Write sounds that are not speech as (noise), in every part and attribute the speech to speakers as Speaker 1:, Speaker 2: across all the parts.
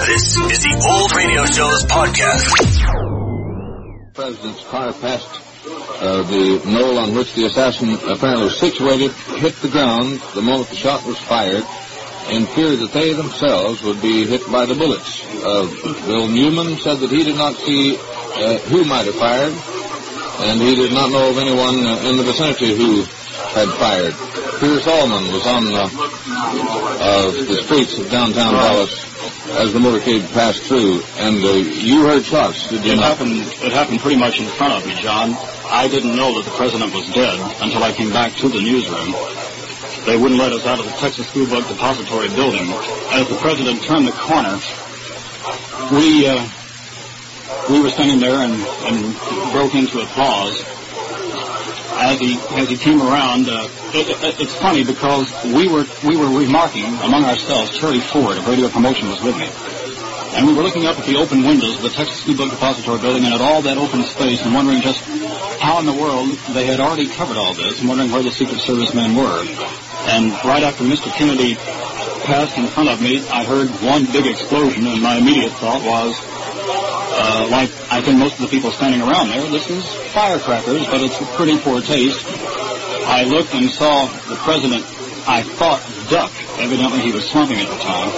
Speaker 1: This is the Old Radio Show's podcast.
Speaker 2: President's car passed uh, the knoll on which the assassin apparently was situated, hit the ground the moment the shot was fired, in fear that they themselves would be hit by the bullets. Uh, Bill Newman said that he did not see uh, who might have fired, and he did not know of anyone uh, in the vicinity who had fired. Pierce Allman was on uh, the streets of downtown Dallas as the motorcade passed through, and uh, you heard shots, did you
Speaker 3: It
Speaker 2: not?
Speaker 3: happened. It happened pretty much in front of me, John. I didn't know that the president was dead until I came back to the newsroom. They wouldn't let us out of the Texas School Book Depository building. As the president turned the corner, we uh, we were standing there and, and broke into applause. As he as he came around, uh, it, it, it's funny because we were we were remarking among ourselves. Terry Ford of Radio Promotion was with me. And we were looking up at the open windows of the Texas School Book Depository building and at all that open space and wondering just how in the world they had already covered all this and wondering where the Secret Service men were. And right after Mr. Kennedy passed in front of me, I heard one big explosion and my immediate thought was, uh, like I think most of the people standing around there, this is firecrackers, but it's pretty poor taste. I looked and saw the president, I thought, duck. Evidently he was slumping at the time.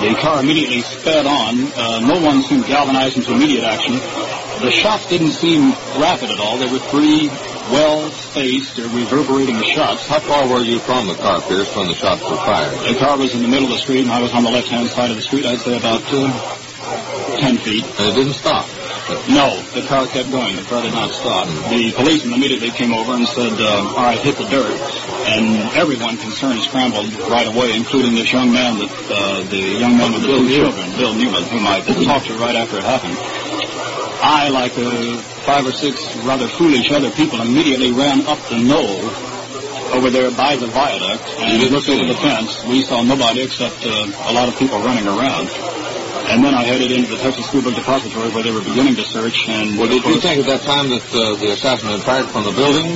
Speaker 3: The car immediately sped on. Uh, no one seemed galvanized into immediate action. The shots didn't seem rapid at all. They were three well-spaced or reverberating shots.
Speaker 2: How far were you from the car, Pierce, when the shots were fired?
Speaker 3: The car was in the middle of the street, and I was on the left-hand side of the street. I'd say about uh, 10 feet.
Speaker 2: And it didn't stop.
Speaker 3: No, the car kept going. The car did not stop. The policeman immediately came over and said, uh, all right, hit the dirt. And everyone concerned scrambled right away, including this young man, that uh, the young man with the two children, Bill Newman, whom I talked to right after it happened. I, like uh, five or six rather foolish other people, immediately ran up the knoll over there by the viaduct and looked over the fence. We saw nobody except uh, a lot of people running around. And then I headed into the Texas School Book Depository where they were beginning to search. And
Speaker 2: Well, did you think at that time that uh, the assassin had fired from the building?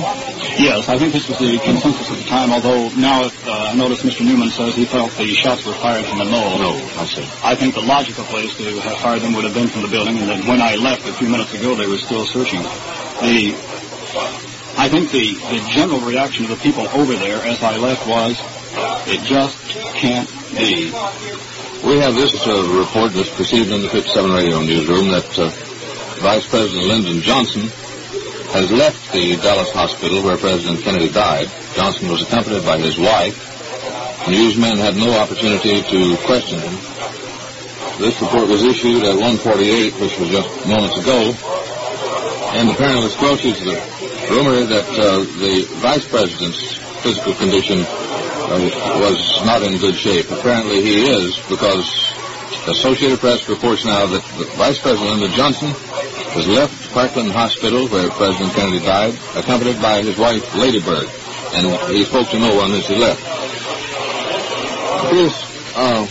Speaker 3: Yes, I think this was the consensus at the time, although now uh, I notice Mr. Newman says he felt the shots were fired from the knoll.
Speaker 2: No, I see.
Speaker 3: I think the logical place to have fired them would have been from the building, and then when I left a few minutes ago, they were still searching. The, I think the, the general reaction of the people over there as I left was, it just can't be.
Speaker 2: We have this uh, report that's received in the 57 radio newsroom that uh, Vice President Lyndon Johnson has left the Dallas hospital where President Kennedy died. Johnson was accompanied by his wife. Newsmen had no opportunity to question him. This report was issued at 148, which was just moments ago, and apparently squelches the rumor that uh, the Vice President's physical condition uh, was not in good shape. Apparently he is because the Associated Press reports now that the Vice President Lyndon Johnson has left Parkland Hospital where President Kennedy died, accompanied by his wife Lady Bird, and he spoke to no one as he left. Pierce, uh,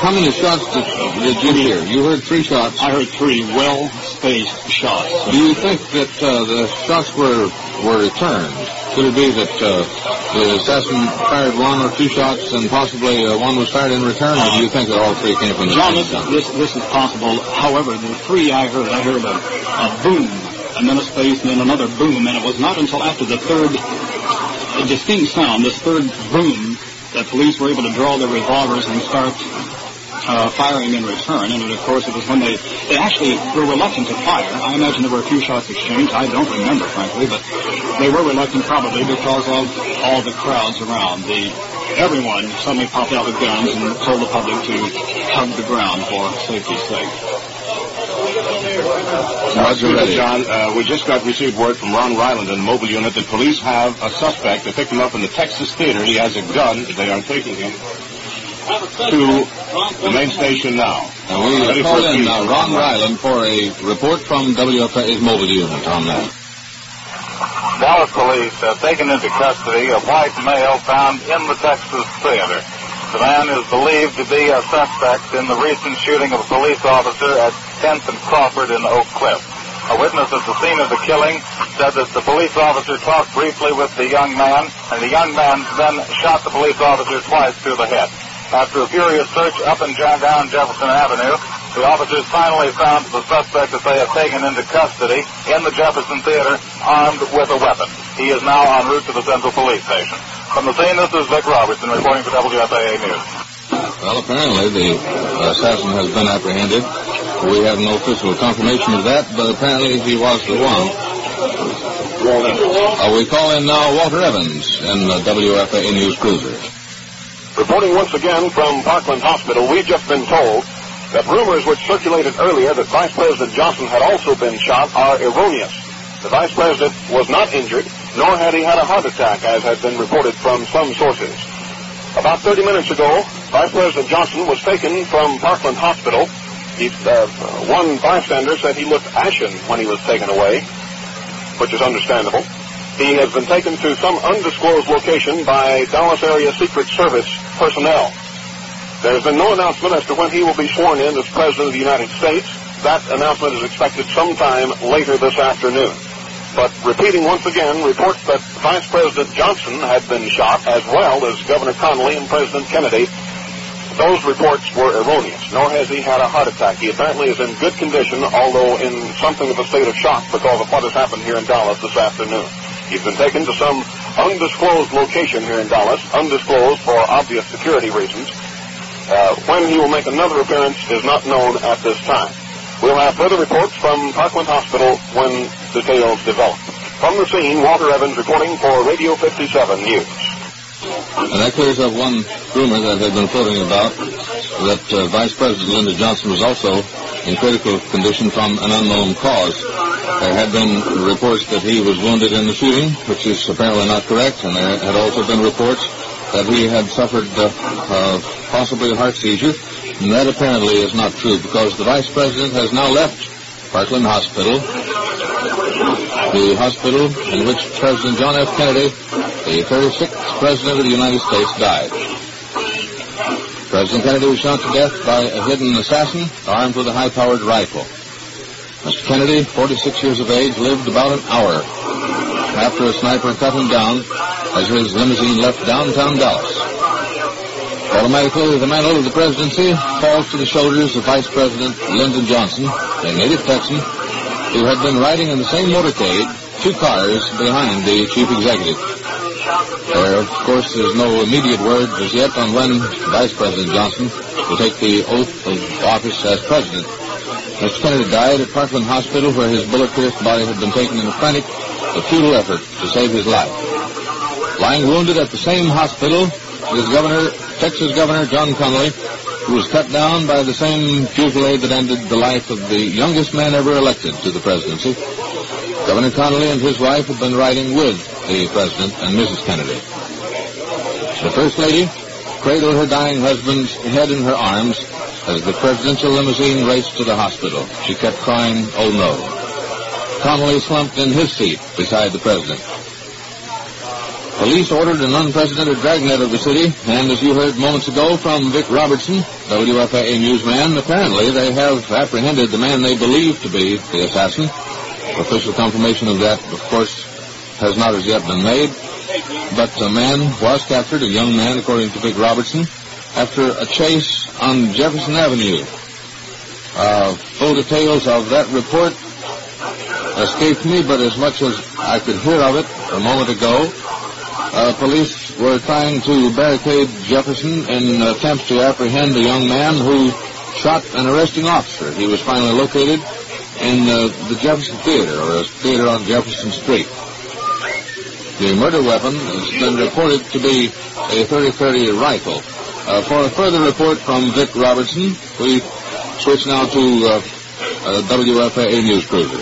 Speaker 2: how many shots did, did you hear? You heard three shots.
Speaker 3: I heard three well-spaced shots.
Speaker 2: Do you think that uh, the shots were were returned? Could it be that uh, the assassin fired one or two shots and possibly uh, one was fired in return, or do you think that all three came from the
Speaker 3: John,
Speaker 2: same
Speaker 3: this,
Speaker 2: gun?
Speaker 3: this, this is possible. However, the three I heard, I heard a, a boom, and then a space, and then another boom, and it was not until after the third a distinct sound, this third boom, that police were able to draw their revolvers and start uh, firing in return. And of course, it was when they they actually were reluctant to fire. I imagine there were a few shots exchanged. I don't remember, frankly, but they were reluctant probably because of all the crowds around. The everyone suddenly popped out with guns and told the public to hug the ground for safety's sake.
Speaker 2: Roger, ready.
Speaker 4: John, uh, we just got received word from Ron Ryland in the mobile unit that police have a suspect. They picked him up in the Texas Theater. He has a gun. They are taking him to the main station now.
Speaker 2: And we
Speaker 4: Ready
Speaker 2: call
Speaker 4: for a
Speaker 2: in uh, Ron Ryland for a report from WFAA's mobile unit on that.
Speaker 5: Dallas police have taken into custody a white male found in the Texas Theater. The man is believed to be a suspect in the recent shooting of a police officer at 10th and Crawford in Oak Cliff. A witness at the scene of the killing said that the police officer talked briefly with the young man, and the young man then shot the police officer twice through the head. After a furious search up and down Jefferson Avenue, the officers finally found the suspect that they have taken into custody in the Jefferson Theater armed with a weapon. He is now en route to the Central Police Station. From the scene, this is Vic Robertson reporting for WFAA News.
Speaker 2: Well, apparently the assassin has been apprehended. We have no official confirmation of that, but apparently he was the one. Uh, we call in now Walter Evans in the WFAA News Cruiser.
Speaker 6: Reporting once again from Parkland Hospital, we've just been told that rumors which circulated earlier that Vice President Johnson had also been shot are erroneous. The Vice President was not injured, nor had he had a heart attack, as has been reported from some sources. About 30 minutes ago, Vice President Johnson was taken from Parkland Hospital. He, uh, one bystander said he looked ashen when he was taken away, which is understandable. He has been taken to some undisclosed location by Dallas Area Secret Service personnel. There has been no announcement as to when he will be sworn in as President of the United States. That announcement is expected sometime later this afternoon. But repeating once again, reports that Vice President Johnson had been shot, as well as Governor Connally and President Kennedy, those reports were erroneous, nor has he had a heart attack. He apparently is in good condition, although in something of a state of shock because of what has happened here in Dallas this afternoon. He's been taken to some undisclosed location here in Dallas, undisclosed for obvious security reasons, uh, when he will make another appearance is not known at this time. We'll have further reports from Parkland Hospital when details develop. From the scene, Walter Evans reporting for Radio 57 News.
Speaker 2: And that clears up one rumor that had been floating about that uh, Vice President Lyndon Johnson was also in critical condition from an unknown cause. There had been reports that he was wounded in the shooting, which is apparently not correct, and there had also been reports that he had suffered uh, uh, possibly a heart seizure, and that apparently is not true because the vice president has now left Parkland Hospital, the hospital in which President John F. Kennedy, the 36th President of the United States, died. President Kennedy was shot to death by a hidden assassin armed with a high-powered rifle. Mr. Kennedy, 46 years of age, lived about an hour after a sniper cut him down as his limousine left downtown Dallas. Automatically, the mantle of the presidency falls to the shoulders of Vice President Lyndon Johnson, a native Texan, who had been riding in the same motorcade, two cars behind the chief executive. There, of course, is no immediate word as yet on when Vice President Johnson will take the oath of office as president. Mr. Kennedy died at Parkland Hospital where his bullet-pierced body had been taken in a frantic, a futile effort to save his life. Lying wounded at the same hospital is Governor, Texas Governor John Connally, who was cut down by the same fusillade that ended the life of the youngest man ever elected to the presidency. Governor Connally and his wife had been riding with the president and Mrs. Kennedy. The First Lady cradled her dying husband's head in her arms as the presidential limousine raced to the hospital. She kept crying, oh no. Connally slumped in his seat beside the president. Police ordered an unprecedented dragnet of the city, and as you heard moments ago from Vic Robertson, WFAA newsman, apparently they have apprehended the man they believe to be the assassin. Official confirmation of that, of course, has not as yet been made, but a man was captured, a young man, according to Vic Robertson, after a chase on Jefferson Avenue. Uh, full details of that report escaped me, but as much as I could hear of it a moment ago, uh, police were trying to barricade Jefferson in attempts to apprehend a young man who shot an arresting officer. He was finally located in uh, the Jefferson Theater, or a theater on Jefferson Street. The murder weapon has been reported to be a 30-30 rifle. Uh, for a further report from Vic Robertson, we switch now to uh, uh, WFAA News Cruiser.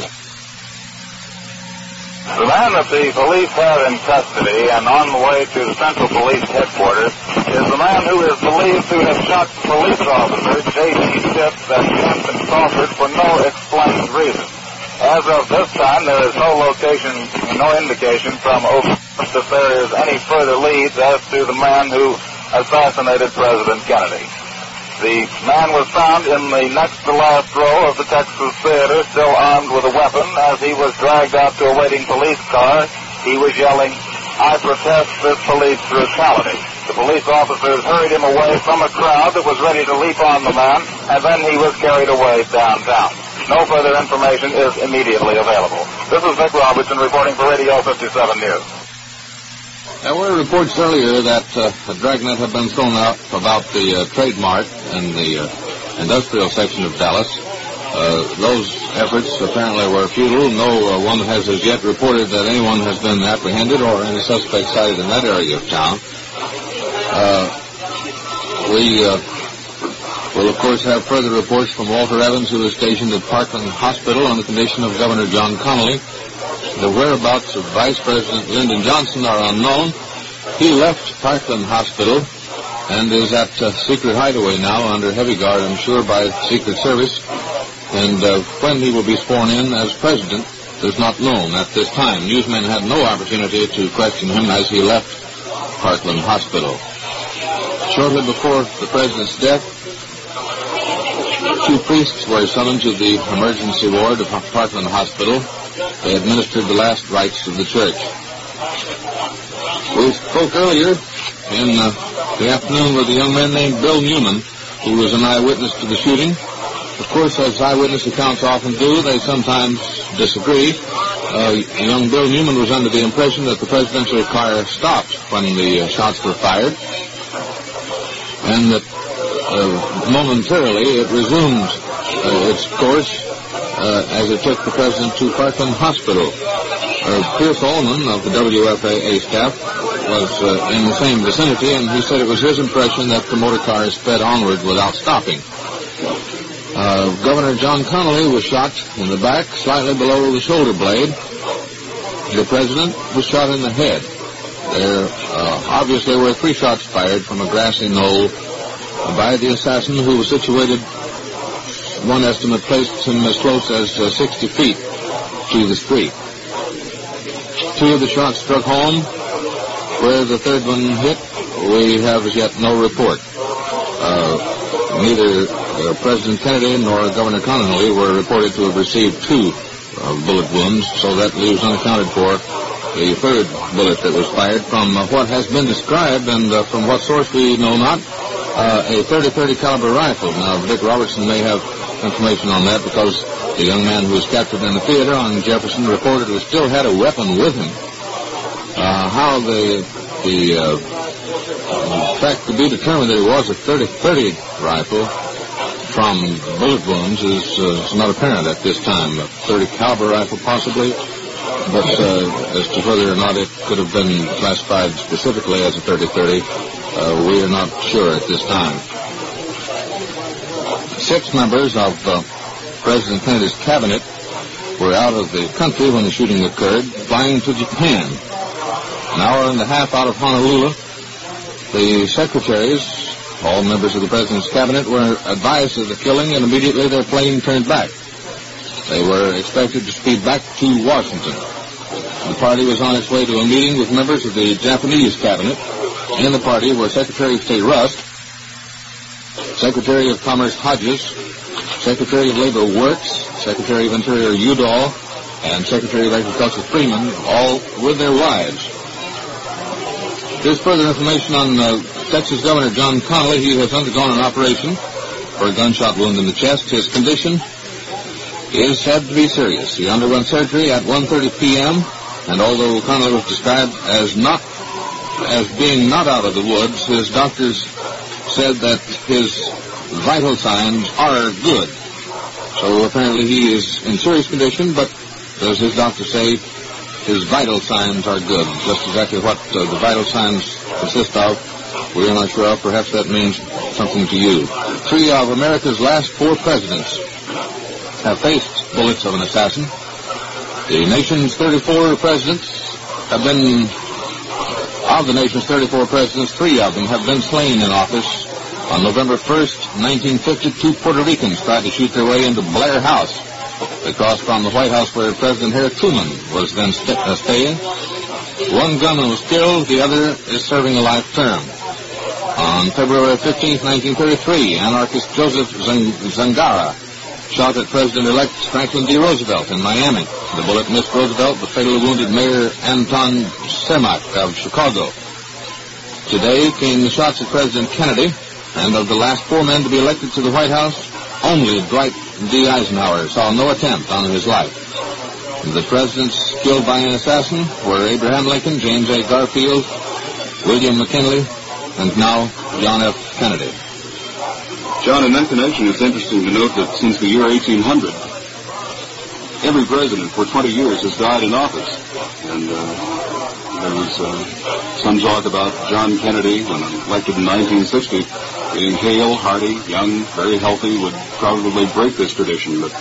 Speaker 5: The man that the police have in custody and on the way to the Central Police headquarters is the man who is believed to have shot police officer J.C. Stips at Hampton Crawford for no explained reason. As of this time, there is no location, no indication from Oakland that there is any further leads as to the man who assassinated President Kennedy. The man was found in the next to last row of the Texas Theater, still armed with a weapon. As he was dragged out to a waiting police car, he was yelling, I protest this police brutality. The police officers hurried him away from a crowd that was ready to leap on the man, and then he was carried away downtown. No further information is immediately available. This is Vic Robertson reporting for Radio 57 News.
Speaker 2: There were reports earlier that uh, a dragnet had been thrown out about the uh, Trade Mart in the uh, industrial section of Dallas. Uh, those efforts apparently were futile. No uh, one has as yet reported that anyone has been apprehended or any suspect cited in that area of town. Uh, we will, of course, have further reports from Walter Evans, who is stationed at Parkland Hospital on the condition of Governor John Connally. The whereabouts of Vice President Lyndon Johnson are unknown. He left Parkland Hospital and is at uh, secret hideaway now under heavy guard, I'm sure, by Secret Service. And uh, when he will be sworn in as president is not known at this time. Newsmen had no opportunity to question him as he left Parkland Hospital. Shortly before the president's death, two priests were summoned to the emergency ward of Parkland Hospital. They administered the last rites of the church. We spoke earlier in uh, the afternoon with a young man named Bill Newman, who was an eyewitness to the shooting. Of course, as eyewitness accounts often do, they sometimes disagree. Uh, young Bill Newman was under the impression that the presidential car stopped when the uh, shots were fired, and that uh, momentarily it resumed uh, its course uh, as it took the president to Parkland Hospital. Uh, Pierce Allman of the WFAA staff was uh, in the same vicinity, and he said it was his impression that the motor car sped onward without stopping. Uh, Governor John Connally was shot in the back, slightly below the shoulder blade. The president was shot in the head. There uh, obviously were three shots fired from a grassy knoll by the assassin who was situated, one estimate placed him as close as uh, 60 feet to the street. Two of the shots struck home. Where the third one hit, we have as yet no report. Uh, neither uh, President Kennedy nor Governor Connally were reported to have received two uh, bullet wounds, so that leaves unaccounted for the third bullet that was fired from uh, what has been described, and uh, from what source we know not, uh, a 30-30 caliber rifle. Now, Vic Robertson may have information on that because the young man who was captured in the theater on Jefferson reported he still had a weapon with him. Uh, how the the uh, fact to be determined that it was a 30-30 rifle from bullet wounds is, uh, not apparent at this time. A 30 caliber rifle possibly, but uh, as to whether or not it could have been classified specifically as a 30-30, uh, we are not sure at this time. Six members of uh, President Kennedy's cabinet were out of the country when the shooting occurred, flying to Japan. An hour and a half out of Honolulu, the secretaries, all members of the president's cabinet, were advised of the killing, and immediately their plane turned back. They were expected to speed back to Washington. The party was on its way to a meeting with members of the Japanese cabinet. In the party were Secretary of State Rusk, Secretary of Commerce Hodges, Secretary of Labor Wirtz, Secretary of Interior Udall, and Secretary of Agriculture Freeman, all with their wives. Here's further information on uh, Texas Governor John Connally. He has undergone an operation for a gunshot wound in the chest. His condition is said to be serious. He underwent surgery at 1.30 p.m., and although Connally was described as not as being not out of the woods, his doctors said that his vital signs are good. So apparently he is in serious condition, but as his doctor say, his vital signs are good. Just exactly what uh, the vital signs consist of, we are not sure of. Perhaps that means something to you. Three of America's last four presidents have faced bullets of an assassin. The nation's 34 presidents have been, of the nation's 34 presidents, three of them have been slain in office. On November 1st, 1952, Puerto Ricans tried to shoot their way into Blair House. Across from the White House where President Harry Truman was then st- uh, staying. One gunman was killed, the other is serving a life term. On February 15, 1933, anarchist Joseph Zang- Zangara shot at President-elect Franklin D. Roosevelt in Miami. The bullet missed Roosevelt, but fatally wounded Mayor Anton Cermak of Chicago. Today came the shots at President Kennedy, and of the last four men to be elected to the White House, only Dwight D. Eisenhower saw no attempt on his life. The presidents killed by an assassin were Abraham Lincoln, James A. Garfield, William McKinley, and now John F. Kennedy.
Speaker 7: John, in that connection, it's interesting to note that since the year 1800, every president for 20 years has died in office. And uh, there was uh, some talk about John Kennedy, when elected in 1960, being hale, hearty, young, very healthy, would probably break this tradition. But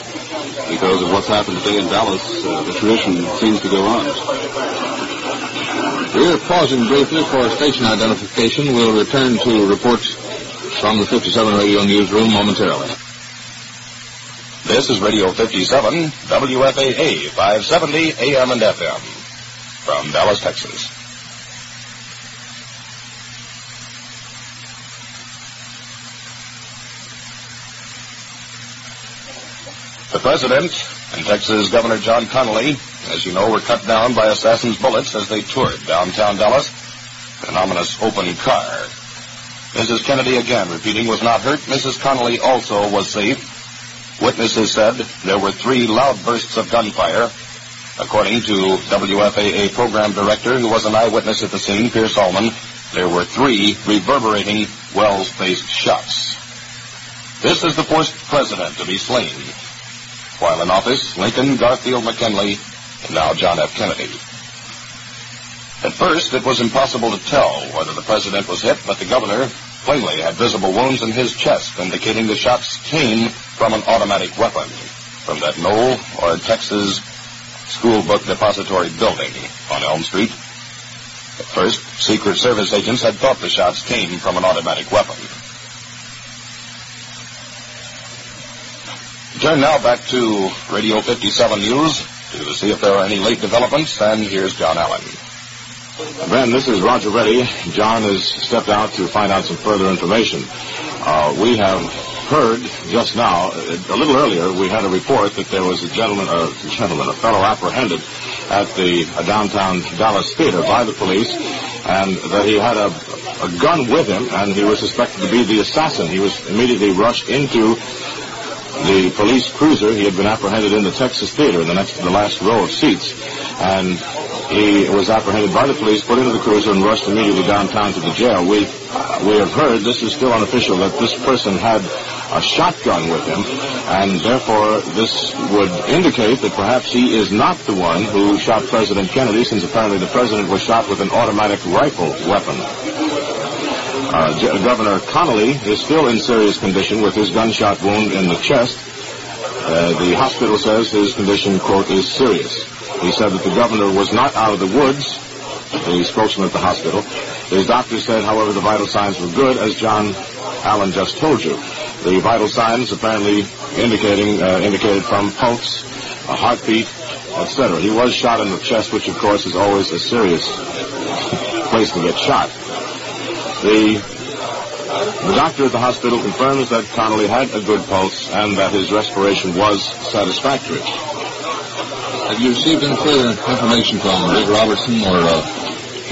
Speaker 7: because of what's happened today in Dallas, uh, the tradition seems to go on.
Speaker 2: We're pausing briefly for station identification. We'll return to reports from the 57 Radio Newsroom momentarily.
Speaker 4: This is Radio 57, WFAA 570 AM and FM. From Dallas, Texas. The President and Texas Governor John Connally, as you know, were cut down by assassins' bullets as they toured downtown Dallas in an ominous open car. Mrs. Kennedy again repeating was not hurt. Mrs. Connally also was safe. Witnesses said there were three loud bursts of gunfire. According to WFAA program director who was an eyewitness at the scene, Pierce Allman, there were three reverberating, well-spaced shots. This is the first president to be slain. While in office, Lincoln, Garfield, McKinley, and now John F. Kennedy. At first, it was impossible to tell whether the president was hit, but the governor plainly had visible wounds in his chest, indicating the shots came from an automatic weapon from that Knoll or Texas school book depository building on Elm Street. At first, Secret Service agents had thought the shots came from an automatic weapon. Turn now back to Radio 57 News to see if there are any late developments, and here's John Allen.
Speaker 8: Ben, this is Roger Reddy. John has stepped out to find out some further information. Uh, we have heard just now, a little earlier, we had a report that there was a gentleman, a gentleman, a fellow apprehended at the uh, downtown Dallas theater by the police, and that he had a, a gun with him, and he was suspected to be the assassin. He was immediately rushed into the police cruiser. He had been apprehended in the Texas Theater in the next, the last row of seats, and he was apprehended by the police, put into the cruiser, and rushed immediately downtown to the jail. We we have heard this is still unofficial that this person had a shotgun with him, and therefore this would indicate that perhaps he is not the one who shot President Kennedy, since apparently the president was shot with an automatic rifle weapon. Uh, Governor Connally is still in serious condition with his gunshot wound in the chest. Uh, the hospital says his condition, quote, is serious. He said that the governor was not out of the woods, the spokesman at the hospital. His doctor said, however, the vital signs were good, as John Allen just told you. The vital signs apparently indicating uh, indicated from pulse, a heartbeat, etc. He was shot in the chest, which of course is always a serious (laughs) place to get shot. The, the doctor at the hospital confirms that Connally had a good pulse and that his respiration was satisfactory.
Speaker 2: Have you received any further information from Vic Robertson or uh,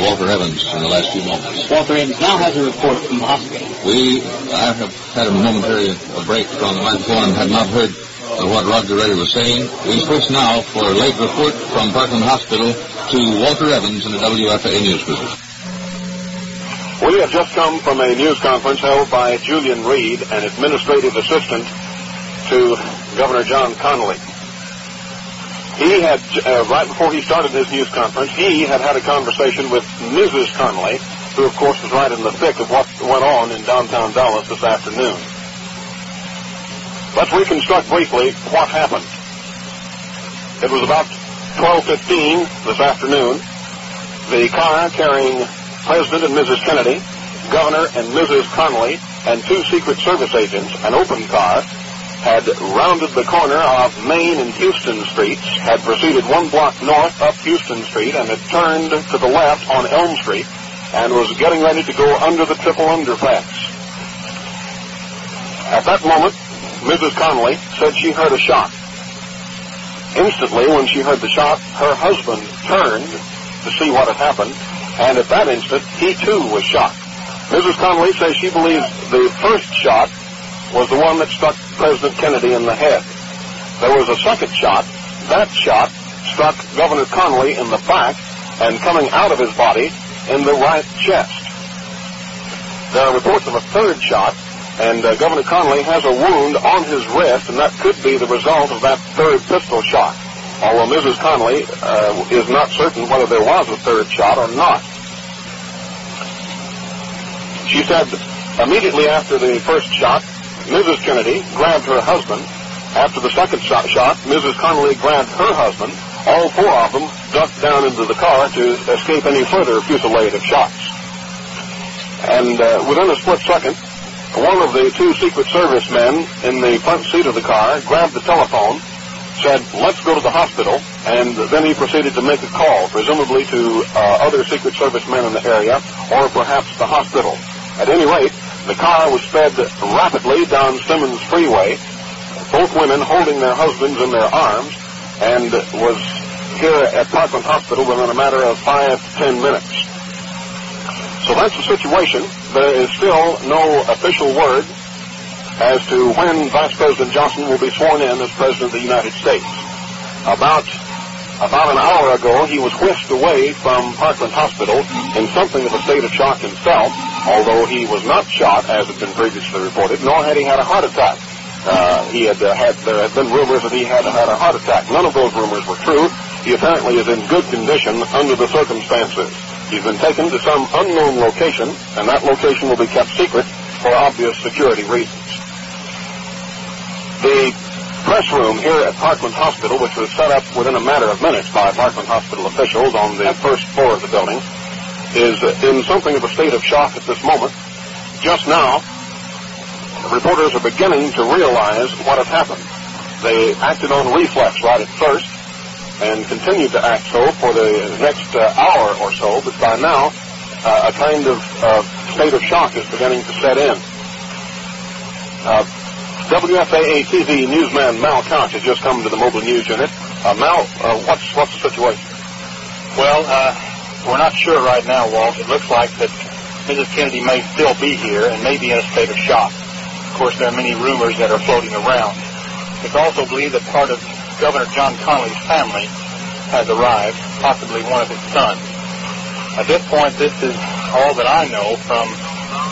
Speaker 2: Walter Evans in the last few moments?
Speaker 9: Walter Evans now has a report from the hospital.
Speaker 2: We, I have had a momentary break from the microphone and had not heard uh, what Roger Reddy was saying. We switch now for a late report from Parkland Hospital to Walter Evans in the WFAA News Booth.
Speaker 8: We have just come from a news conference held by Julian Read, an administrative assistant to Governor John Connally. He had, uh, right before he started this news conference, he had had a conversation with Mrs. Connally, who of course was right in the thick of what went on in downtown Dallas this afternoon. Let's reconstruct briefly what happened. It was about 12.15 this afternoon. The car carrying President and Mrs. Kennedy, Governor and Mrs. Connally, and two Secret Service agents, an open car, had rounded the corner of Main and Houston Streets, had proceeded one block north up Houston Street, and had turned to the left on Elm Street, and was getting ready to go under the triple underpass. At that moment, Mrs. Connally said she heard a shot. Instantly, when she heard the shot, her husband turned to see what had happened, and at that instant, he too was shot.
Speaker 6: Mrs. Connally says she believes the first shot was the one that struck President Kennedy in the head. There was a second shot. That shot struck Governor Connally in the back and coming out of his body in the right chest. There are reports of a third shot, and uh, Governor Connally has a wound on his wrist, and that could be the result of that third pistol shot. Although Mrs. Connally uh, is not certain whether there was a third shot or not. She said immediately after the first shot, Mrs. Kennedy grabbed her husband. After the second shot, shot, Mrs. Connally grabbed her husband. All four of them ducked down into the car to escape any further fusillade of shots. And uh, within a split second, one of the two Secret Service men in the front seat of the car grabbed the telephone, said, let's go to the hospital, and then he proceeded to make a call, presumably to uh, other Secret Service men in the area, or perhaps the hospital. At any rate, the car was sped rapidly down Stemmons Freeway, both women holding their husbands in their arms, and was here at Parkland Hospital within a matter of five to ten minutes. So that's the situation. There is still no official word as to when Vice President Johnson will be sworn in as President of the United States. About about an hour ago, he was whisked away from Parkland Hospital in something of a state of shock himself, although he was not shot, as had been previously reported, nor had he had a heart attack. Uh, he had uh, had there had been rumors that he had had a heart attack. None of those rumors were true. He apparently is in good condition under the circumstances. He's been taken to some unknown location, and that location will be kept secret for obvious security reasons. The press room here at Parkland Hospital, which was set up within a matter of minutes by Parkland Hospital officials on the first floor of the building, is in something of a state of shock at this moment. Just now, reporters are beginning to realize what has happened. They acted on reflex right at first and continued to act so for the next uh, hour or so, but by now, uh, a kind of uh, state of shock is beginning to set in. Uh, WFAA TV newsman Mal Couch has just come to the mobile news unit. Uh, Mal, uh, what's what's the situation?
Speaker 10: Well, uh, we're not sure right now, Walt. It looks like that Mrs. Kennedy may still be here and may be in a state of shock. Of course, there are many rumors that are floating around. It's also believed that part of Governor John Connally's family has arrived, possibly one of his sons. At this point, this is all that I know from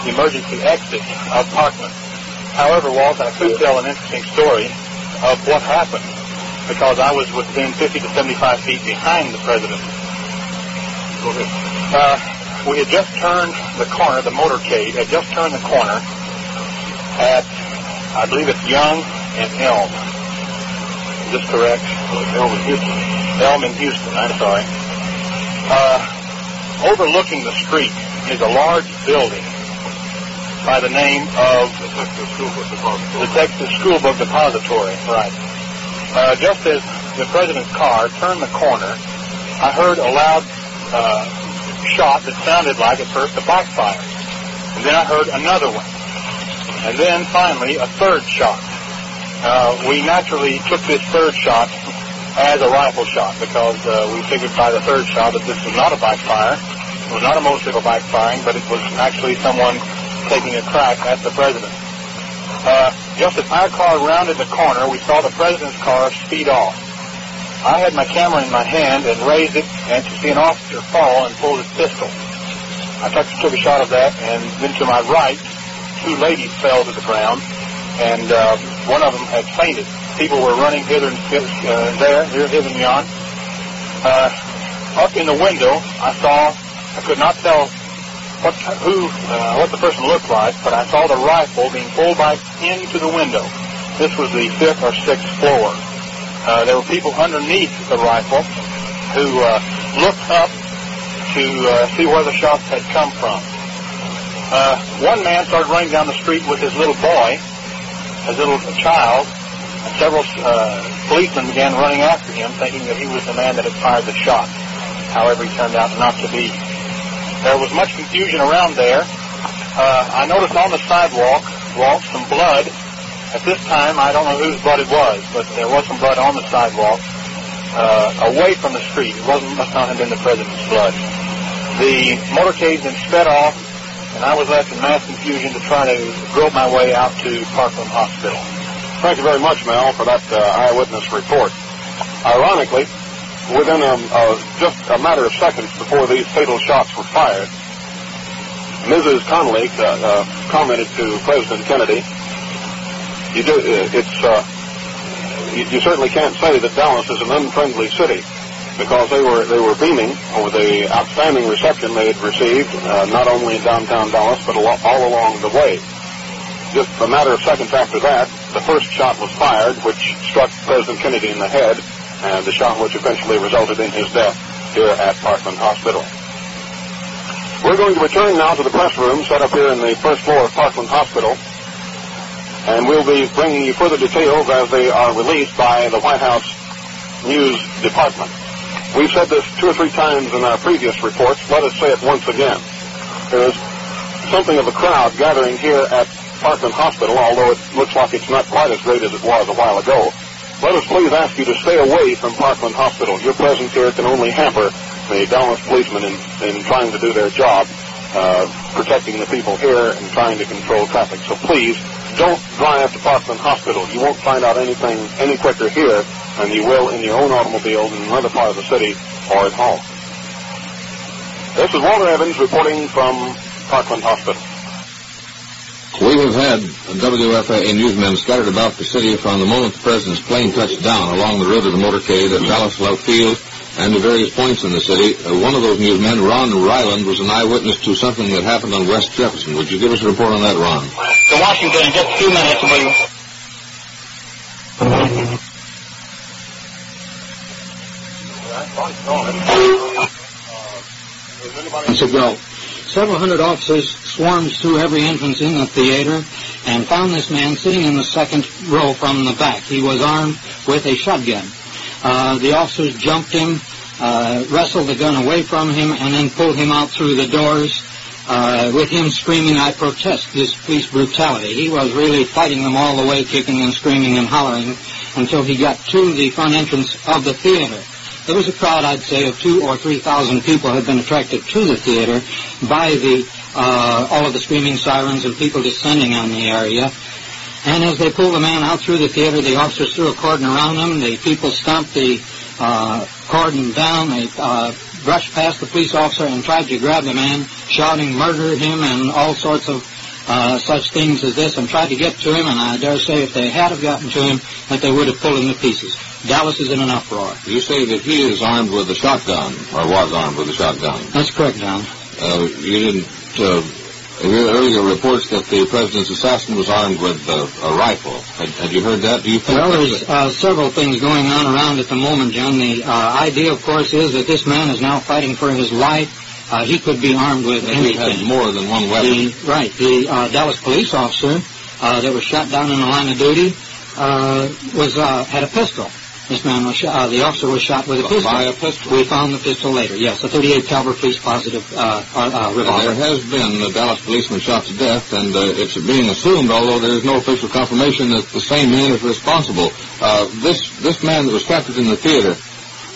Speaker 10: the emergency exit of Parkland. However, Walt, I could tell an interesting story of what happened because I was within 50 to 75 feet behind the president. Uh, we had just turned the corner, the motorcade had just turned the corner at, I believe it's Young and Elm. Is this correct?
Speaker 6: Elm in Houston.
Speaker 10: Elm in Houston, I'm sorry. Uh, overlooking the street is a large building by the name of
Speaker 6: the Texas School Book Depository.
Speaker 10: the Texas School Book Depository. Right. Uh, just as the president's car turned the corner, I heard a loud uh, shot that sounded like at first a backfire. And then I heard another one. And then finally a third shot. Uh, we naturally took this third shot as a rifle shot because uh, we figured by the third shot that this was not a backfire. It was not a motorcycle backfiring, but it was actually someone taking a crack at the president. Uh, just as our car rounded the corner, we saw the president's car speed off. I had my camera in my hand and raised it, and to see an officer fall and pull his pistol. I took, a shot of that, and then to my right, two ladies fell to the ground, and uh, one of them had fainted. People were running hither and uh, there, here, hither and yon. Uh, up in the window, I saw, I could not tell what who uh, what the person looked like, but I saw the rifle being pulled back into the window. This was the fifth or sixth floor. Uh, there were people underneath the rifle who uh, looked up to uh, see where the shots had come from. Uh, one man started running down the street with his little boy, his little child, and several uh, policemen began running after him, thinking that he was the man that had fired the shot. However, he turned out not to be. There was much confusion around there. I noticed on the sidewalk, walk some blood. At this time, I don't know whose blood it was, but there was some blood on the sidewalk, uh, away from the street. It wasn't must not have been the president's blood. The motorcade then sped off and I was left in mass confusion to try to grope my way out to Parkland Hospital.
Speaker 6: Thank you very much, Mel, for that uh, eyewitness report. Ironically, within a, uh, just a matter of seconds before these fatal shots were fired, Mrs. Connally uh, uh, commented to President Kennedy, "You do it's you, you certainly can't say that Dallas is an unfriendly city." because they were they were beaming over the outstanding reception they had received, uh, not only in downtown Dallas but all along the way. Just a matter of seconds after that, the first shot was fired, which struck President Kennedy in the head, and the shot which eventually resulted in his death here at Parkland Hospital. We're going to return now to the press room set up here in the first floor of Parkland Hospital, and we'll be bringing you further details as they are released by the White House News Department. We've said this two or three times in our previous reports. Let us say it once again. There is something of a crowd gathering here at Parkland Hospital, although it looks like it's not quite as great as it was a while ago. Let us please ask you to stay away from Parkland Hospital. Your presence here can only hamper the Dallas policemen in, in trying to do their job, uh, protecting the people here and trying to control traffic. So please, don't drive to Parkland Hospital. You won't find out anything any quicker here than you will in your own automobile in another part of the city or at home. This is Walter Evans reporting from Parkland Hospital.
Speaker 2: We have had WFAA newsmen scattered about the city from the moment the president's plane touched down along the road to the motorcade at Dallas Love Field and to various points in the city. Uh, one of those newsmen, Ron Ryland, was an eyewitness to something that happened on West Jefferson. Would you give us a report on that, Ron?
Speaker 11: To Washington in just a few minutes,
Speaker 9: will you? go. Several hundred officers swarmed through every entrance in the theater and found this man sitting in the second row from the back. He was armed with a shotgun. Uh, the officers jumped him, uh, wrestled the gun away from him, and then pulled him out through the doors uh, with him screaming, I protest this police brutality. He was really fighting them all the way, kicking and screaming and hollering until he got to the front entrance of the theater. There was a crowd, I'd say, of two or three thousand people had been attracted to the theater by the uh, all of the screaming sirens and people descending on the area. And as they pulled the man out through the theater, the officers threw a cordon around him. The people stomped the uh, cordon down. They uh, brushed past the police officer and tried to grab the man, shouting, murder him, and all sorts of uh, such things as this, and tried to get to him. And I dare say if they had have gotten to him, that they would have pulled him to pieces. Dallas is in an uproar.
Speaker 2: You say that he is armed with a shotgun, or was armed with a shotgun.
Speaker 9: That's correct, John.
Speaker 2: Uh, you didn't uh, earlier reports that the president's assassin was armed with uh, a rifle. Had, had, you heard that? Do you think?
Speaker 9: Well, there's uh, several things going on around at the moment, John. The uh, idea, of course, is that this man is now fighting for his life. Uh, he could be armed with
Speaker 2: that
Speaker 9: anything.
Speaker 2: He had more than one weapon.
Speaker 9: The, right. The uh, Dallas police officer that was shot down in the line of duty was had a pistol. This man was shot, uh, the officer was shot with a pistol.
Speaker 2: By a pistol?
Speaker 9: We found the pistol later, yes, a 38 caliber police positive uh, uh, revolver.
Speaker 2: There has been a Dallas policeman shot to death, and uh, it's being assumed, although there is no official confirmation, that the same man is responsible. Uh, this this man that was captured in the theater,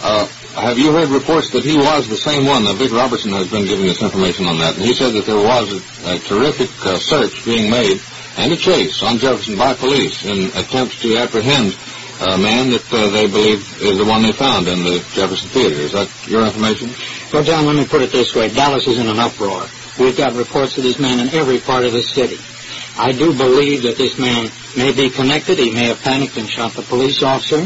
Speaker 2: uh, have you heard reports that he was the same one? Now, Vic Robertson has been giving us information on that, and he said that there was a, a terrific search being made and a chase on Jefferson by police in attempts to apprehend a man that uh, they believe is the one they found in the Jefferson Theater. Is that your information?
Speaker 9: Well, John, let me put it this way. Dallas is in an uproar. We've got reports of this man in every part of the city. I do believe that this man may be connected. He may have panicked and shot the police officer.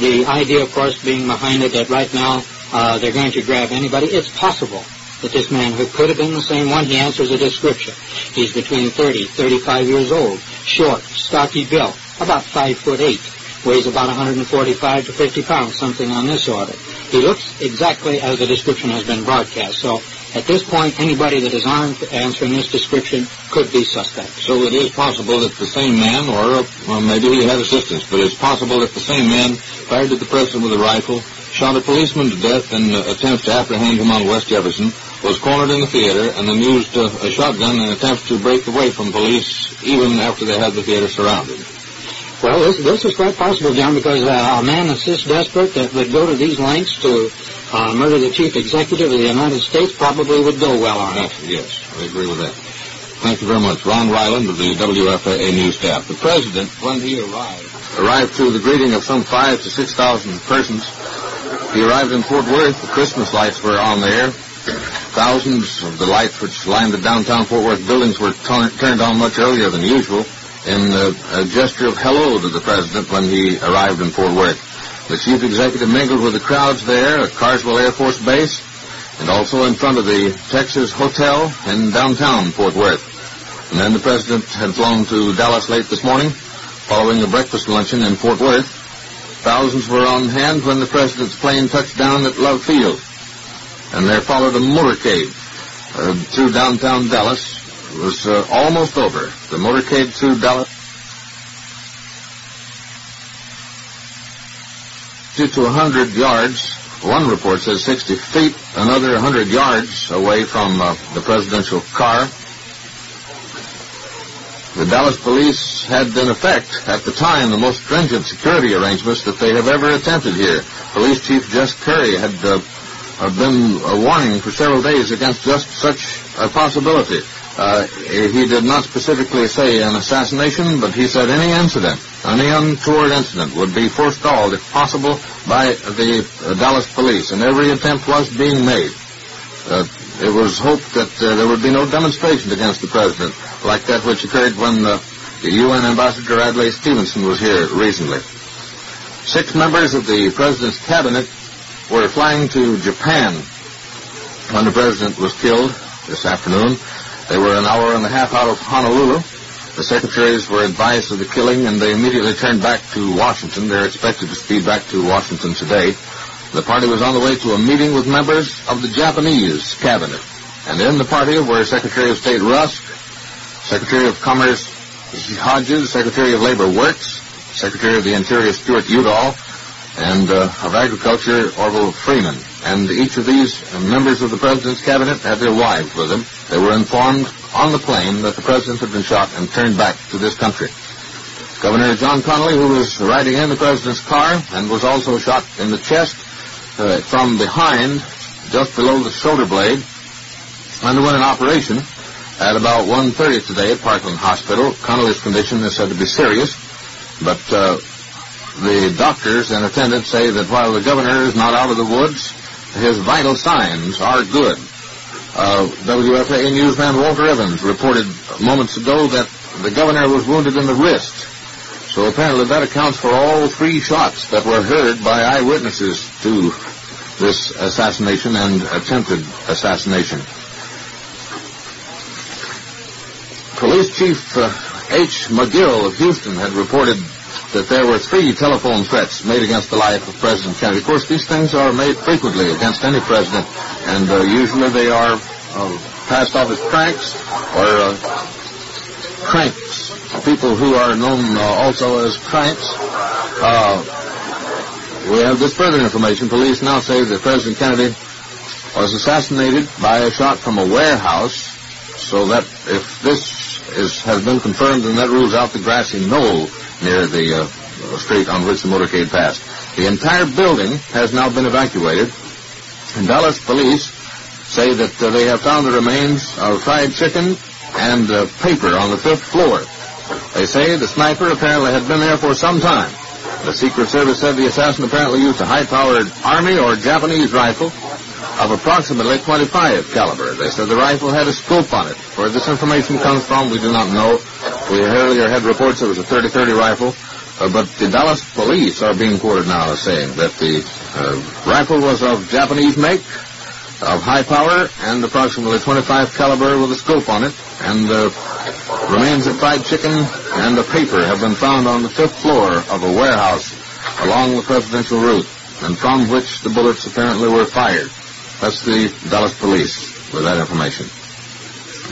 Speaker 9: The idea, of course, being behind it that right now uh, they're going to grab anybody. It's possible that this man who could have been the same one, he answers a description. He's between 30, 35 years old, short, stocky built, about 5 foot 8 weighs about 145 to 50 pounds, something on this order. He looks exactly as the description has been broadcast. So at this point, anybody that is armed answering this description could be suspect.
Speaker 2: So it is possible that the same man, or well, maybe he had assistance, but it's possible that the same man fired at the president with a rifle, shot a policeman to death in uh, attempts to apprehend him on West Jefferson, was cornered in the theater, and then used uh, a shotgun in attempts to break away from police even after they had the theater surrounded.
Speaker 9: Well, this, this is quite possible, John, because uh, a man that's this desperate that would go to these lengths to uh, murder the chief executive of the United States probably would go well on it.
Speaker 2: Yes, I agree with that. Thank you very much. Ron Ryland of the WFAA news staff. The president, when he arrived, arrived to the greeting of some five to six thousand persons. He arrived in Fort Worth. The Christmas lights were on there. Thousands of the lights which lined the downtown Fort Worth buildings were t- turned on much earlier than usual in uh, a gesture of hello to the president when he arrived in Fort Worth. The chief executive mingled with the crowds there at Carswell Air Force Base and also in front of the Texas Hotel in downtown Fort Worth. And then the president had flown to Dallas late this morning following a breakfast luncheon in Fort Worth. Thousands were on hand when the president's plane touched down at Love Field. And there followed a motorcade uh, through downtown Dallas. It was uh, almost over. The motorcade through Dallas to 100 yards. One report says 60 feet, another 100 yards away from uh, the presidential car. The Dallas police had in effect, at the time, the most stringent security arrangements that they have ever attempted here. Police Chief Jess Curry had uh, been uh, warning for several days against just such a possibility. Uh, he did not specifically say an assassination, but he said any incident, any untoward incident would be forestalled, if possible, by the uh, Dallas police, and every attempt was being made. Uh, it was hoped that uh, there would be no demonstration against the president, like that which occurred when the UN Ambassador Adlai Stevenson was here recently. Six members of the president's cabinet were flying to Japan when the president was killed this afternoon. They were an hour and a half out of Honolulu. The secretaries were advised of the killing, and they immediately turned back to Washington. They're expected to speed back to Washington today. The party was on the way to a meeting with members of the Japanese cabinet. And in the party were Secretary of State Rusk, Secretary of Commerce Hodges, Secretary of Labor Wirtz, Secretary of the Interior Stuart Udall, and uh, of Agriculture Orville Freeman. And each of these members of the President's cabinet had their wives with them. They were informed on the plane that the President had been shot and turned back to this country. Governor John Connally, who was riding in the President's car and was also shot in the chest uh, from behind, just below the shoulder blade, underwent an operation at about 1.30 today at Parkland Hospital. Connally's condition is said to be serious, but uh, the doctors and attendants say that while the governor is not out of the woods, his vital signs are good. Uh, WFAA newsman Walter Evans reported moments ago that the governor was wounded in the wrist. So apparently that accounts for all three shots that were heard by eyewitnesses to this assassination and attempted assassination. Police Chief uh, H. McGill of Houston had reported that there were three telephone threats made against the life of President Kennedy. Of course, these things are made frequently against any president, and uh, usually they are uh, passed off as pranks or uh, cranks. People who are known uh, also as cranks. Uh, we have this further information. Police now say that President Kennedy was assassinated by a shot from a warehouse, so that if this is, has been confirmed, then that rules out the grassy knoll near the uh, street on which the motorcade passed. The entire building has now been evacuated, and Dallas police say that uh, they have found the remains of fried chicken and uh, paper on the fifth floor. They say the sniper apparently had been there for some time. The Secret Service said the assassin apparently used a high-powered Army or Japanese rifle of approximately 25 caliber. They said the rifle had a scope on it. Where this information comes from, we do not know. We earlier had reports it was a 30-30 rifle, uh, but the Dallas police are being quoted now as saying that the uh, rifle was of Japanese make, of high power, and approximately 25 caliber with a scope on it, and uh, remains of fried chicken and a paper have been found on the fifth floor of a warehouse along the presidential route, and from which the bullets apparently were fired. That's the Dallas police with that information.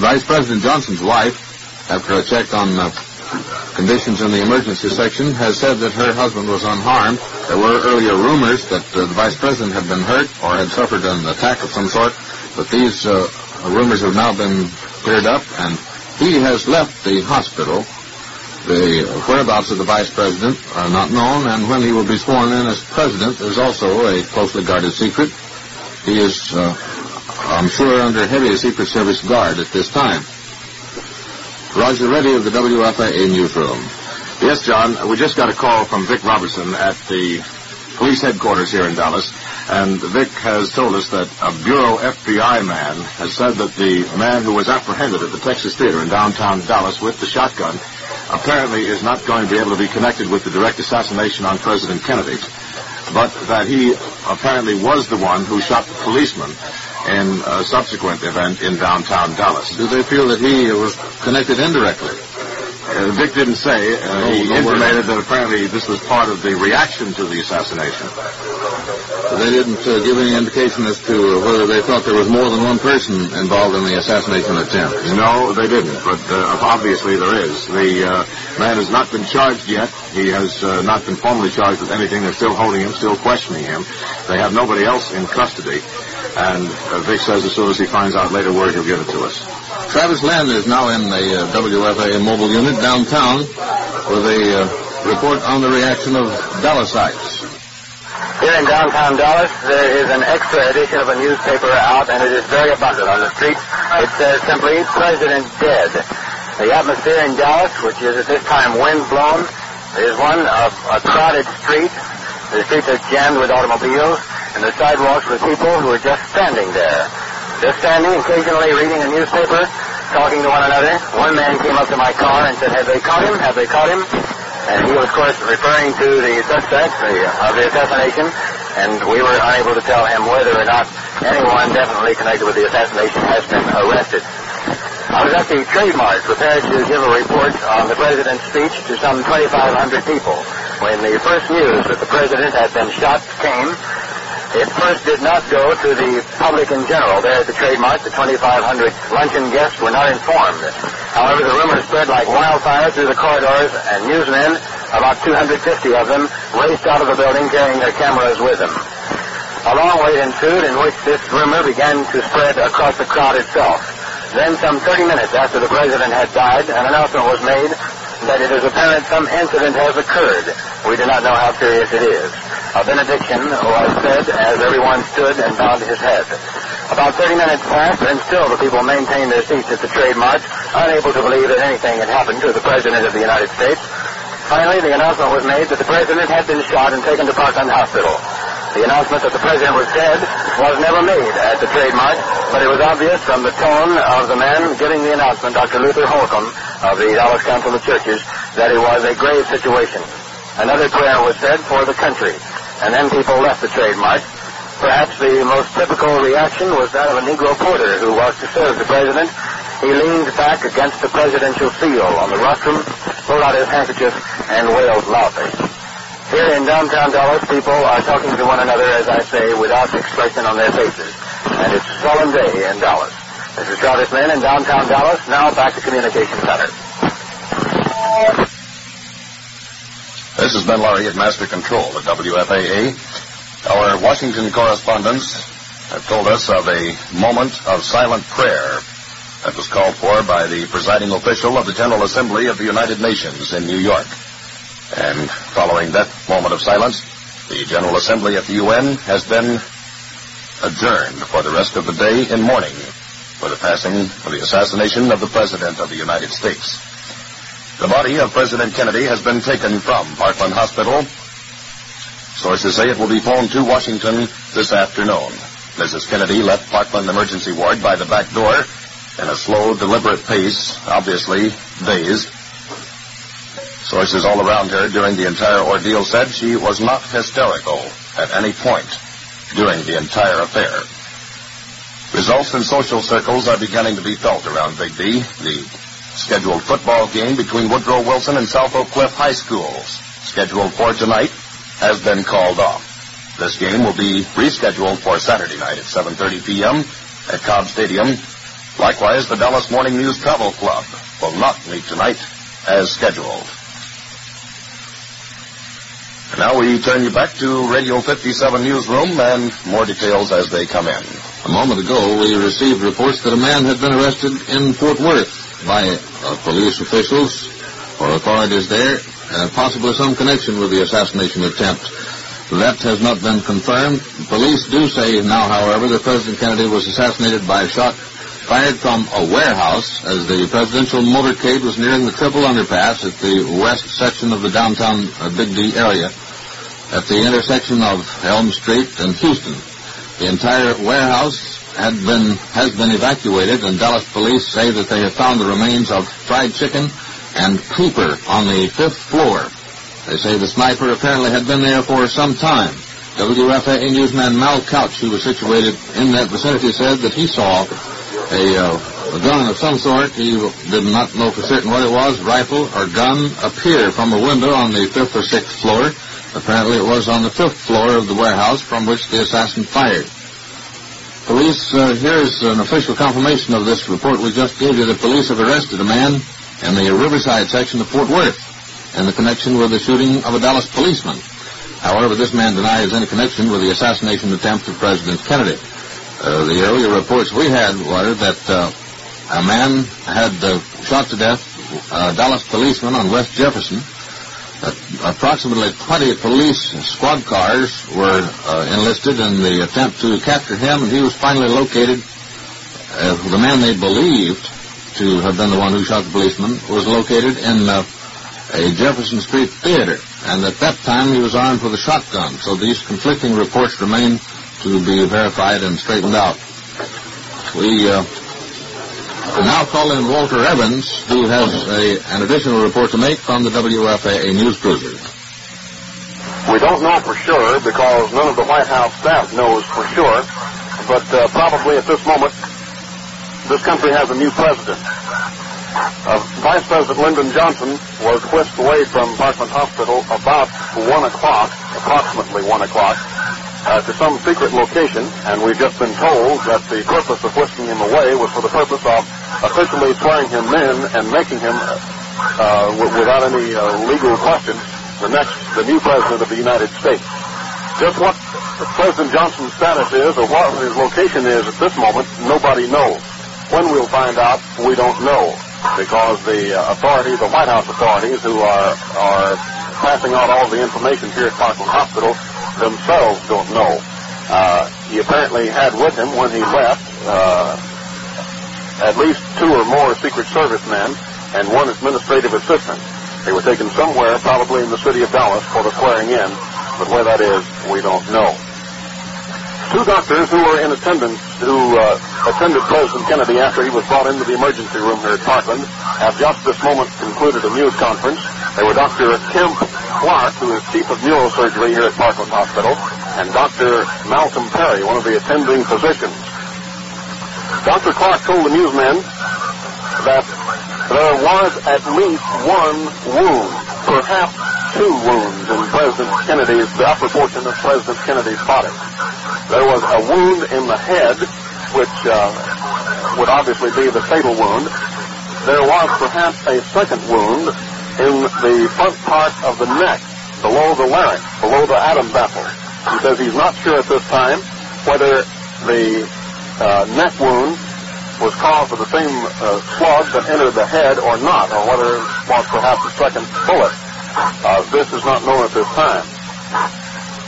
Speaker 2: Vice President Johnson's wife, after a check on uh, conditions in the emergency section, has said that her husband was unharmed. There were earlier rumors that uh, the vice president had been hurt or had suffered an attack of some sort, but these uh, rumors have now been cleared up, and he has left the hospital. The whereabouts of the vice president are not known, and when he will be sworn in as president is also a closely guarded secret. He is, uh, I'm sure, under heavy Secret Service guard at this time. Roger Reddy of the WFAA newsroom.
Speaker 4: Yes, John. We just got a call from Vic Robertson at the police headquarters here in Dallas, and Vic has told us that a Bureau FBI man has said that the man who was apprehended at the Texas Theater in downtown Dallas with the shotgun apparently is not going to be able to be connected with the direct assassination on President Kennedy, but that he apparently was the one who shot the policeman in a subsequent event in downtown Dallas.
Speaker 2: Do they feel that he was connected indirectly?
Speaker 4: Uh, Vic didn't say. Uh, he
Speaker 2: no
Speaker 4: intimated that apparently this was part of the reaction to the assassination.
Speaker 2: They didn't uh, give any indication as to whether they thought there was more than one person involved in the assassination attempt.
Speaker 4: No, they didn't, but uh, obviously there is. The uh, man has not been charged yet. He has uh, not been formally charged with anything. They're still holding him, still questioning him. They have nobody else in custody. And uh, Vic says as soon as he finds out later word, he'll give it to us.
Speaker 2: Travis Linn is now in the uh, WFAA mobile unit downtown with a uh, report on the reaction of Dallasites.
Speaker 11: Here in downtown Dallas, there is an extra edition of a newspaper out, and it is very abundant on the streets. It says simply, President Dead. The atmosphere in Dallas, which is at this time wind-blown, is one of a crowded street. The streets are jammed with automobiles, and the sidewalks with people who are just standing there. Just standing, occasionally reading a newspaper, talking to one another. One man came up to my car and said, have they caught him? Have they caught him? And he was, of course, referring to the suspect the, of the assassination, and we were unable to tell him whether or not anyone definitely connected with the assassination has been arrested. I was at the Trade Mart prepared to give a report on the president's speech to some 2,500 people. When the first news that the president had been shot came, it first did not go to the public in general. There at the Trade Mart, the 2,500 luncheon guests were not informed. However, the rumor spread like wildfire through the corridors, and newsmen, about 250 of them, raced out of the building carrying their cameras with them. A long wait ensued in which this rumor began to spread across the crowd itself. Then, some 30 minutes after the president had died, an announcement was made that it is apparent some incident has occurred. We do not know how serious it is. A benediction was said as everyone stood and bowed his head. About 30 minutes passed, and still the people maintained their seats at the trade mart, unable to believe that anything had happened to the President of the United States. Finally, the announcement was made that the President had been shot and taken to Parkland Hospital. The announcement that the President was dead was never made at the trade mart, but it was obvious from the tone of the man giving the announcement, Dr. Luther Holcomb of the Dallas Council of Churches, that it was a grave situation. Another prayer was said for the country, and then people left the trade mart. Perhaps the most typical reaction was that of a Negro porter who was to serve the president. He leaned back against the presidential seal on the rostrum, pulled out his handkerchief, and wailed loudly. Here in downtown Dallas, people are talking to one another, as I say, without expression on their faces. And it's a solemn day in Dallas. This is Travis Linn in downtown Dallas. Now back to Communication Center.
Speaker 4: This has been Laurie at Master Control at WFAA. Our Washington correspondents have told us of a moment of silent prayer that was called for by the presiding official of the General Assembly of the United Nations in New York. And following that moment of silence, the General Assembly at the UN has been adjourned for the rest of the day in mourning for the passing of the assassination of the President of the United States. The body of President Kennedy has been taken from Parkland Hospital. Sources say it will be flown to Washington this afternoon. Mrs. Kennedy left Parkland Emergency Ward by the back door in a slow, deliberate pace, obviously dazed. Sources all around her during the entire ordeal said she was not hysterical at any point during the entire affair. Results in social circles are beginning to be felt around Big D. The scheduled football game between Woodrow Wilson and South Oak Cliff High Schools, scheduled for tonight, has been called off. This game will be rescheduled for Saturday night at 7.30 p.m. at Cobb Stadium. Likewise, the Dallas Morning News Travel Club will not meet tonight as scheduled. Now we turn you back to Radio 57 Newsroom and more details as they come in.
Speaker 2: A moment ago, we received reports that a man had been arrested in Fort Worth by uh, police officials or authorities there, and possibly some connection with the assassination attempt. That has not been confirmed. Police do say now, however, that President Kennedy was assassinated by a shot fired from a warehouse as the presidential motorcade was nearing the triple underpass at the west section of the downtown uh, Big D area at the intersection of Elm Street and Houston. The entire warehouse had been has been evacuated, and Dallas police say that they have found the remains of fried chicken and paper on the fifth floor. They say the sniper apparently had been there for some time. WFAA newsman Mal Couch, who was situated in that vicinity, said that he saw a, uh, a gun of some sort. He did not know for certain what it was, rifle or gun, appear from a window on the fifth or sixth floor. Apparently it was on the fifth floor of the warehouse from which the assassin fired. Police, uh, here's an official confirmation of this report we just gave you. The police have arrested a man in the Riverside section of Fort Worth in the connection with the shooting of a Dallas policeman. However, this man denies any connection with the assassination attempt of President Kennedy. Uh, the earlier reports we had were that uh, a man had uh, shot to death a Dallas policeman on West Jefferson. approximately 20 police squad cars were uh, enlisted in the attempt to capture him, and he was finally located. Uh, the man they believed to have been the one who shot the policeman was located in uh, a Jefferson Street theater, and at that time he was armed with a shotgun. So these conflicting reports remain to be verified and straightened out. We uh, now call in Walter Evans, who has a, an additional report to make from the WFAA news cruiser.
Speaker 6: We don't know for sure because none of the White House staff knows for sure, but uh, probably at this moment, this country has a new president. Uh, Vice President Lyndon Johnson was whisked away from Parkland Hospital about 1 o'clock, approximately 1 o'clock, uh, to some secret location, and we've just been told that the purpose of whisking him away was for the purpose of officially swearing him in and making him, uh, w- without any uh, legal questions, the next, the new president of the United States. Just what President Johnson's status is or what his location is at this moment, nobody knows. When we'll find out, we don't know because the uh, authorities, the White House authorities, who are are passing out all the information here at Parkland Hospital, themselves don't know. Uh, he apparently had with him when he left uh, at least two or more Secret Service men and one administrative assistant. They were taken somewhere, probably in the city of Dallas, for the swearing in, but where that is, we don't know. Two doctors who were in attendance, who uh, attended President Kennedy after he was brought into the emergency room here at Parkland, have just this moment concluded a news conference. They were Dr. Kemp Clark, who is chief of neurosurgery here at Parkland Hospital, and Dr. Malcolm Perry, one of the attending physicians. Dr. Clark told the newsmen that there was at least one wound, perhaps two wounds in President Kennedy's, the upper portion of President Kennedy's body. There was a wound in the head, which uh, would obviously be the fatal wound. There was perhaps a second wound in the front part of the neck, below the larynx, below the Adam's apple. He says he's not sure at this time whether the uh, neck wound was caused by the same uh, slug that entered the head or not, or whether it was perhaps a second bullet. Uh, this is not known at this time.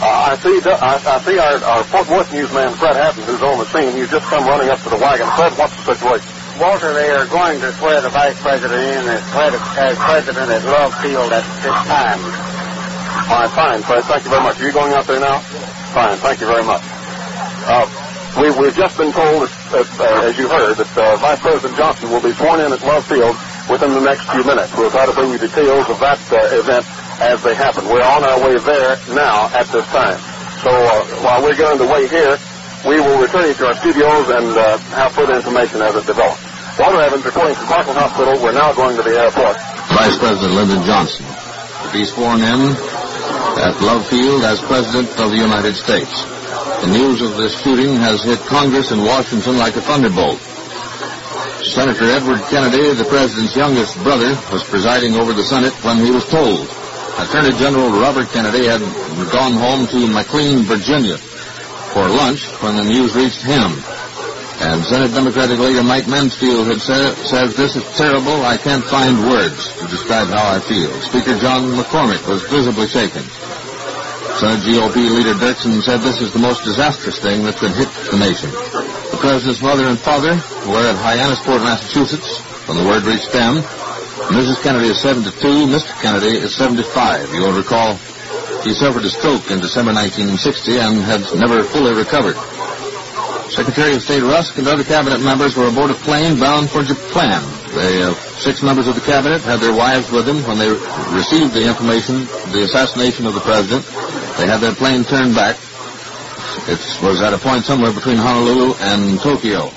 Speaker 6: Uh, I see. I, I see our, our Fort Worth newsman Fred Hatton, who's on the scene. He's just come running up to the wagon. Fred, what's the situation?
Speaker 12: Walter, they are going to swear the vice president in as, president at Love Field at this time.
Speaker 6: All right, fine, Fred. Thank you very much. Are you going out there now? Fine. Thank you very much. Uh, we, we've just been told, that, uh, as you heard, that uh, Vice President Johnson will be sworn in at Love Field within the next few minutes. We'll try to bring you details of that uh, event as they happen. We're on our way there now at this time. So uh, while we're getting the way here, we will return you to our studios and uh, have further information as it develops. Walter Evans reporting from Parkland Hospital. We're now going to the airport.
Speaker 2: Vice President Lyndon Johnson to be sworn in at Love Field as President of the United States. The news of this shooting has hit Congress in Washington like a thunderbolt. Senator Edward Kennedy, the president's youngest brother, was presiding over the Senate when he was told. Attorney General Robert Kennedy had gone home to McLean, Virginia for lunch when the news reached him. And Senate Democratic leader Mike Mansfield had said, says, this is terrible. I can't find words to describe how I feel. Speaker John McCormack was visibly shaken. Senate GOP leader Dirksen said this is the most disastrous thing that could hit the nation. The president's mother and father were at Hyannisport, Massachusetts, when the word reached them. Mrs. Kennedy is 72, Mr. Kennedy is 75. You will recall he suffered a stroke in December 1960 and had never fully recovered. Secretary of State Rusk and other cabinet members were aboard a plane bound for Japan. The uh, six members of the cabinet had their wives with them when they received the information, the assassination of the president. They had their plane turned back. It was at a point somewhere between Honolulu and Tokyo.